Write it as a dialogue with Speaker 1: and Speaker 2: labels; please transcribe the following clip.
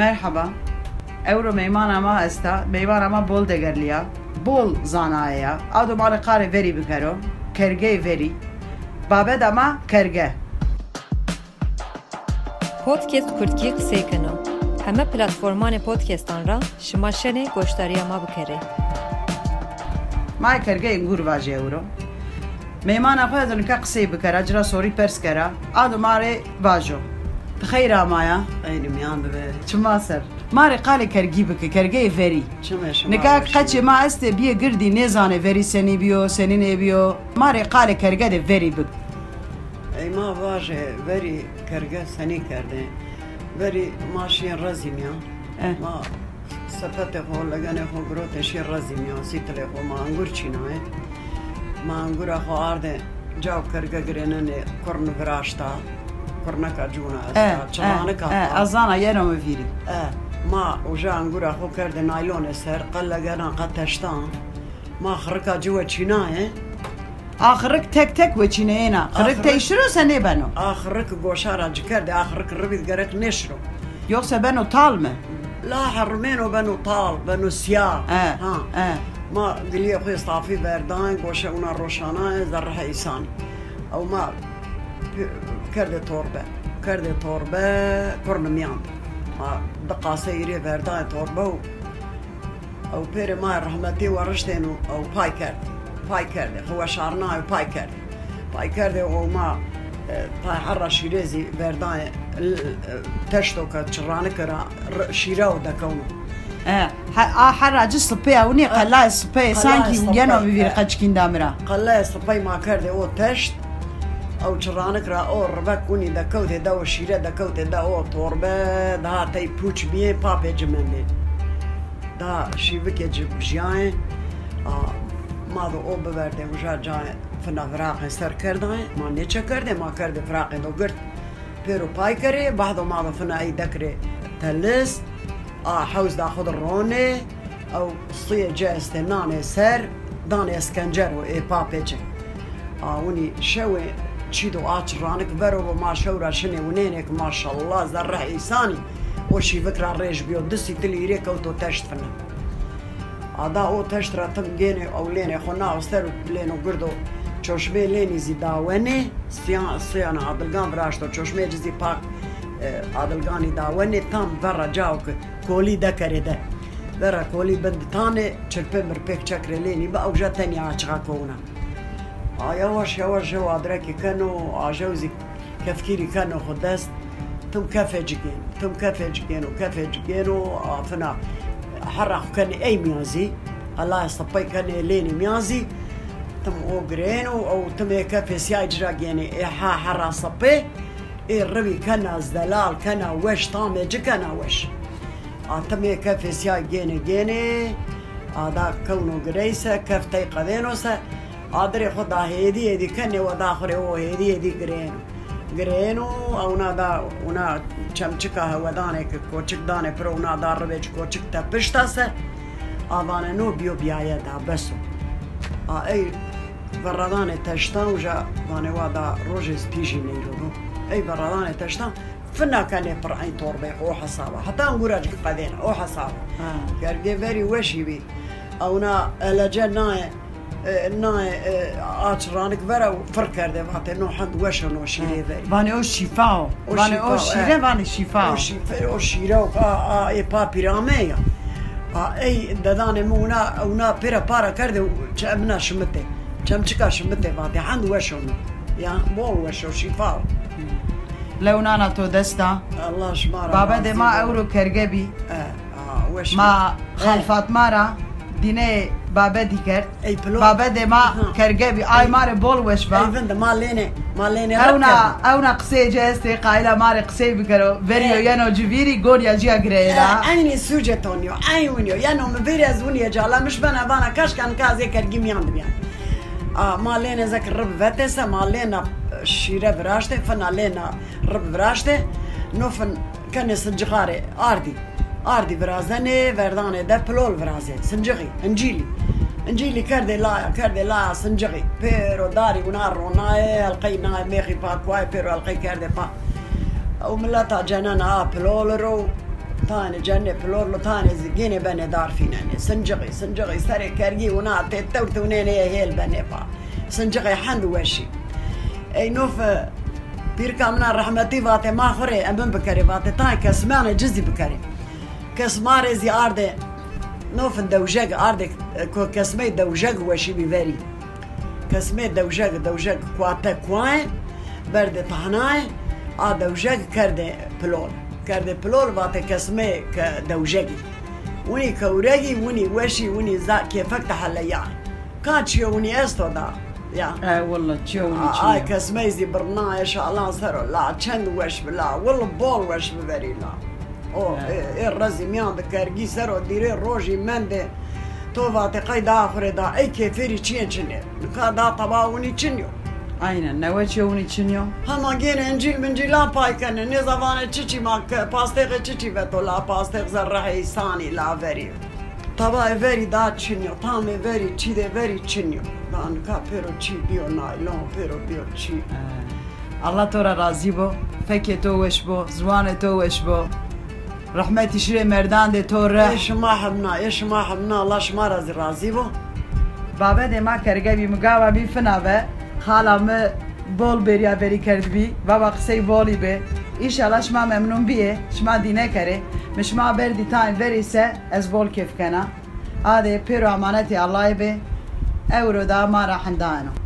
Speaker 1: Merhaba. Euro meyman ama esta, meyman ama bol degerliya, bol zanaya, adu mali qare veri bikero, kerge veri, babed ama kerge.
Speaker 2: پۆتکێست کورتکی قسەیکەنەوە هەمە پلتفۆرمانێ پۆتکێستان را شما شەنێ گۆشتاریە ما بکەرێ
Speaker 1: ما kerge ingur vaje euro. Meyman xwe ez ka qisey bikere, cira sorî pers
Speaker 3: بخیر مايا این
Speaker 1: میان ببین چه ماسر ماری قالی کرگی بکی
Speaker 3: کرگی فری
Speaker 1: چه میشه ماسر ما است بیه گردی نیزانه فری سنی بیو سنی نی بیو ماری قالی کرگی دی
Speaker 3: فری بک. ای ما واجه فری کرگی سنی کرده فری ماشين
Speaker 1: شین
Speaker 3: رزی ما سپت خو لگن خو گرو تشین رزی میان. سیتل خو ما انگور چینو ما انگور خو آرده جاو کرگی گرنه نی براشتا Kornaka cuna
Speaker 1: Eh,
Speaker 3: esta. Çalanı
Speaker 1: eh,
Speaker 3: kapta.
Speaker 1: eh, azana yeno me virî.
Speaker 3: اه ما وجا انقرا خو كرد نايلون سر قال انا قد تشتان ما خركا جوا تشيناي
Speaker 1: Axırık tek tek veçineyena. Xırık
Speaker 3: Axırık-
Speaker 1: teşirirse ne ben o?
Speaker 3: اخرك قوشارا جكرد اخرك الربيد قرك نشرو
Speaker 1: o tal mı?
Speaker 3: لا حرمين وبنو طال بنو سيا
Speaker 1: Eh,
Speaker 3: ها
Speaker 1: eh.
Speaker 3: ما قال لي اخوي صافي بردان قوشا ونا روشانا زرح ايساني او ما كرد توربه كرد توربه كورن ميان ما دقا سيري بردان توربه او بيري ما رحمتي ورشتينو او باي كرد. باي كرد هو شعرنا او باي كرد. باي كرد او ما تا حرا شيريزي بردان تشتو دكونو
Speaker 1: Eh, ha- a herra acı sıpaya o ne kalla sıpaya sanki
Speaker 3: sıpaya,
Speaker 1: yeno bir
Speaker 3: eh.
Speaker 1: kaçkin damira.
Speaker 3: قلا صبي ما كرد او تشت. او تشرانك را او ربك وني دكوت دا وشيره دكوت دا او توربه دا تي بوچ بيه بابي جمنده دا ما دو او ببرده وجا جاي فنا فراق سر کرده ما نیچه کرده ما کرده فراق دو گرد. پیرو پای کره بعدو ما دو فنا ای دکره تلس. آه حوز دا خود رونه او صيه جا استنانه سر دانه اسکنجر و جه آه وني شوي تشيدو آتش رانك برو ما شورا شني ونينك ما شاء الله زرع إيساني وشي فكرة ريش بيو دسي تلي ريك أو تو تشت فنا عدا او تشت را تم گيني او ليني خنا استر لينو گردو چشمه ليني زي داونه سيان سيان عدلگان براشتو چشمه جزي پاک عدلگانی داونه تام برا جاوك كولي دا كري ده برا كولي بند تاني چرپه مرپک چکر ليني با او جا تاني آچغا آه، يواش يواش جو عدراكي كانوا آه، عجوزي كفكيري كانوا خدست تم كافي جيكين تم كافي جيكين وكافي جيكين وفنا آه، حرق كان أي ميازي. الله يصبي كان لين ميازي. تم أوغرين أو تم كافي سي اجراجيني إي حا حرا صبي. إي ربي كان ازدلال كان وش طامي جي كان وش تم كافي سي جيني جيني. هذا كونو قريسة كافتي تيقظينوسة آدري خدا هيدي هيدي كني وداخل هو هيدي هيدي جرينو جرينو او نادا ونا چمچکا هودانه که کوچک دانه پر اونا دار رویچ کوچک تا پشتا سه آوانه نو بیو بیایه دا بسو ای بردانه تشتان وجا وانه وادا روجز پیشی نیرو رو ای بردانه تشتان فنا كان پر عين توربه او حسابه حتى نقول قدين او
Speaker 1: آه.
Speaker 3: قال فيري وشي بي او نا لجنا نه آچ رانک برا فرق کرده وقتی نو حد وش نو شیره
Speaker 1: o. O Vane o
Speaker 3: şifa,
Speaker 1: şire
Speaker 3: eh.
Speaker 1: vane şifa o.
Speaker 3: او او شیره و ای پا پیرامه یا ای ددان مونا اونا پیرا پارا کرده چه امنا شمته چم چکا شمته وقتی حد وش نو یا بول وش و شیفا
Speaker 1: Leunana to desta.
Speaker 3: الله شمارا
Speaker 1: Baba de ma euro kerge bi.
Speaker 3: اه وش
Speaker 1: Ma baba diker.
Speaker 3: ای پلو
Speaker 1: Baba de ma
Speaker 3: Aha.
Speaker 1: kerge bi. Ay mare bol
Speaker 3: ای. فند ما لینه ما لینه
Speaker 1: Euna euna qse jeste qaila mare qse bikero. Verio
Speaker 3: Eh.
Speaker 1: yeno jiviri gor ya jia grela.
Speaker 3: عيني سوجة تونيو عيونيو يانو مبيري ازوني جالا مش بنا بانا كاش كان كازي كرجيم ياند بيان آه ما لين ذاك الرب فاتسا ما لين شيرة براشته فنا لين رب براشته نوفن كان سنجغاري آردي آردي برازني فرداني ده بلول برازي سنجغي انجيلي انجيلي كردي لا كردي لا سنجغي بيرو داري ونار وناي القي ناي ميخي باكواي بيرو القي كردي با وملتا جنانا بلولرو تاني جنة بلور تاني زجيني بني دار فينا سنجغي سنجغي سري كرجي وناتي تورت ونيني هيل بني با سنجغي حند وشي اي نوف بيركا من رحمتي فاتي ما خوري امن بكري فاتي تاني كسمان جزي بكري كسماري زي ارده نوف دوجاج ارده كسمي دوجاج وشي بيفري كسمي دوجاج دوجاج كواتا كواين برد طحناي ا دوجاج كرده بلول کرده پلور وات کسمه که دوجگی ونی کورگی ونی وشی ونی زا کیفک تحله يعني كان شيء وني استو دا يا
Speaker 1: اه والله تشوني
Speaker 3: آه كسمه زي برنا يا شاء الله صار لا تشند وش بلا والله بول وش ببري لا او ای رزی میان ده کرگی سر و دیره روشی من ده تو واتی قای ده آخره ای که فری چین چنه نکا ده طبا اونی چنیو
Speaker 1: اینه نوه چی اونی
Speaker 3: چنیو همه گیر انجیل منجیلا پای کنه نی زبانه چی چی ما پاستیقه چی چی به تو لا پاستیق زر ره ایسانی لا وری طبا ای وری ده چنیو تام ای وری چی ده وری چنیو ده نکا پیرو چی
Speaker 1: بیو نایلون پیرو بیو چی الله تو را راضی بو فکر تو وش بو زوان تو وش
Speaker 3: بو رحمتی شیر مردان ده تو ره ایش ما حبنا ایش ما حبنا اللہ شما رازی رازی بو.
Speaker 1: بابا ده ما كرغي بی و بی فنه بی خالا می بول بریا بری کرد بی. بابا به بولی بی ایش اللہ شما ممنون بیه. شما دینه کری می شما بردی تاین از بول کف کنا آده پیرو امانتی اللہ بی اورو دا ما را حندانو.